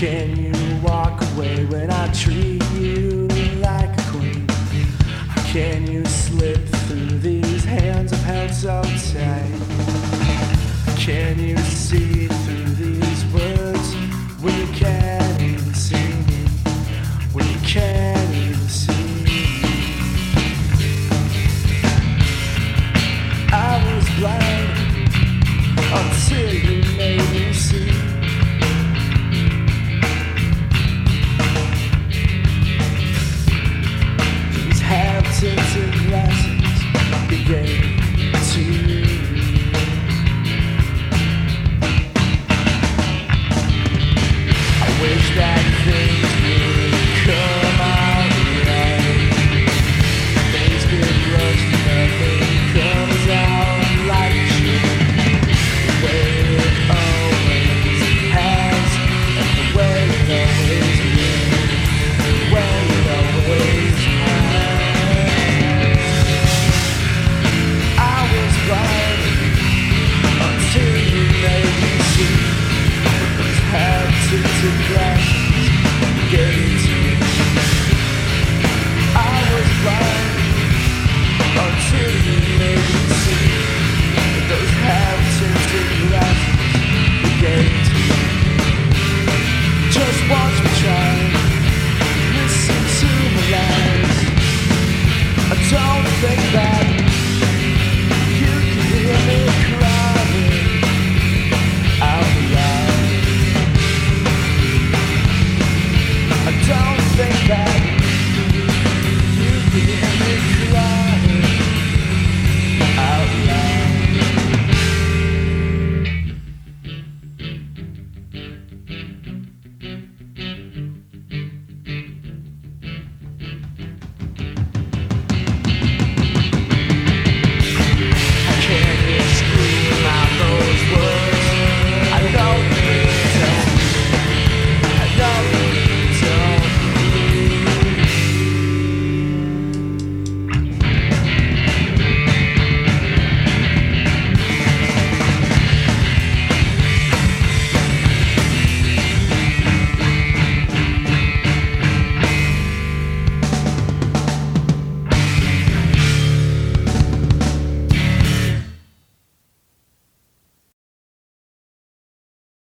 Can you walk away when I treat you like a queen? Can you slip through these hands I've held so tight? Can you something bad.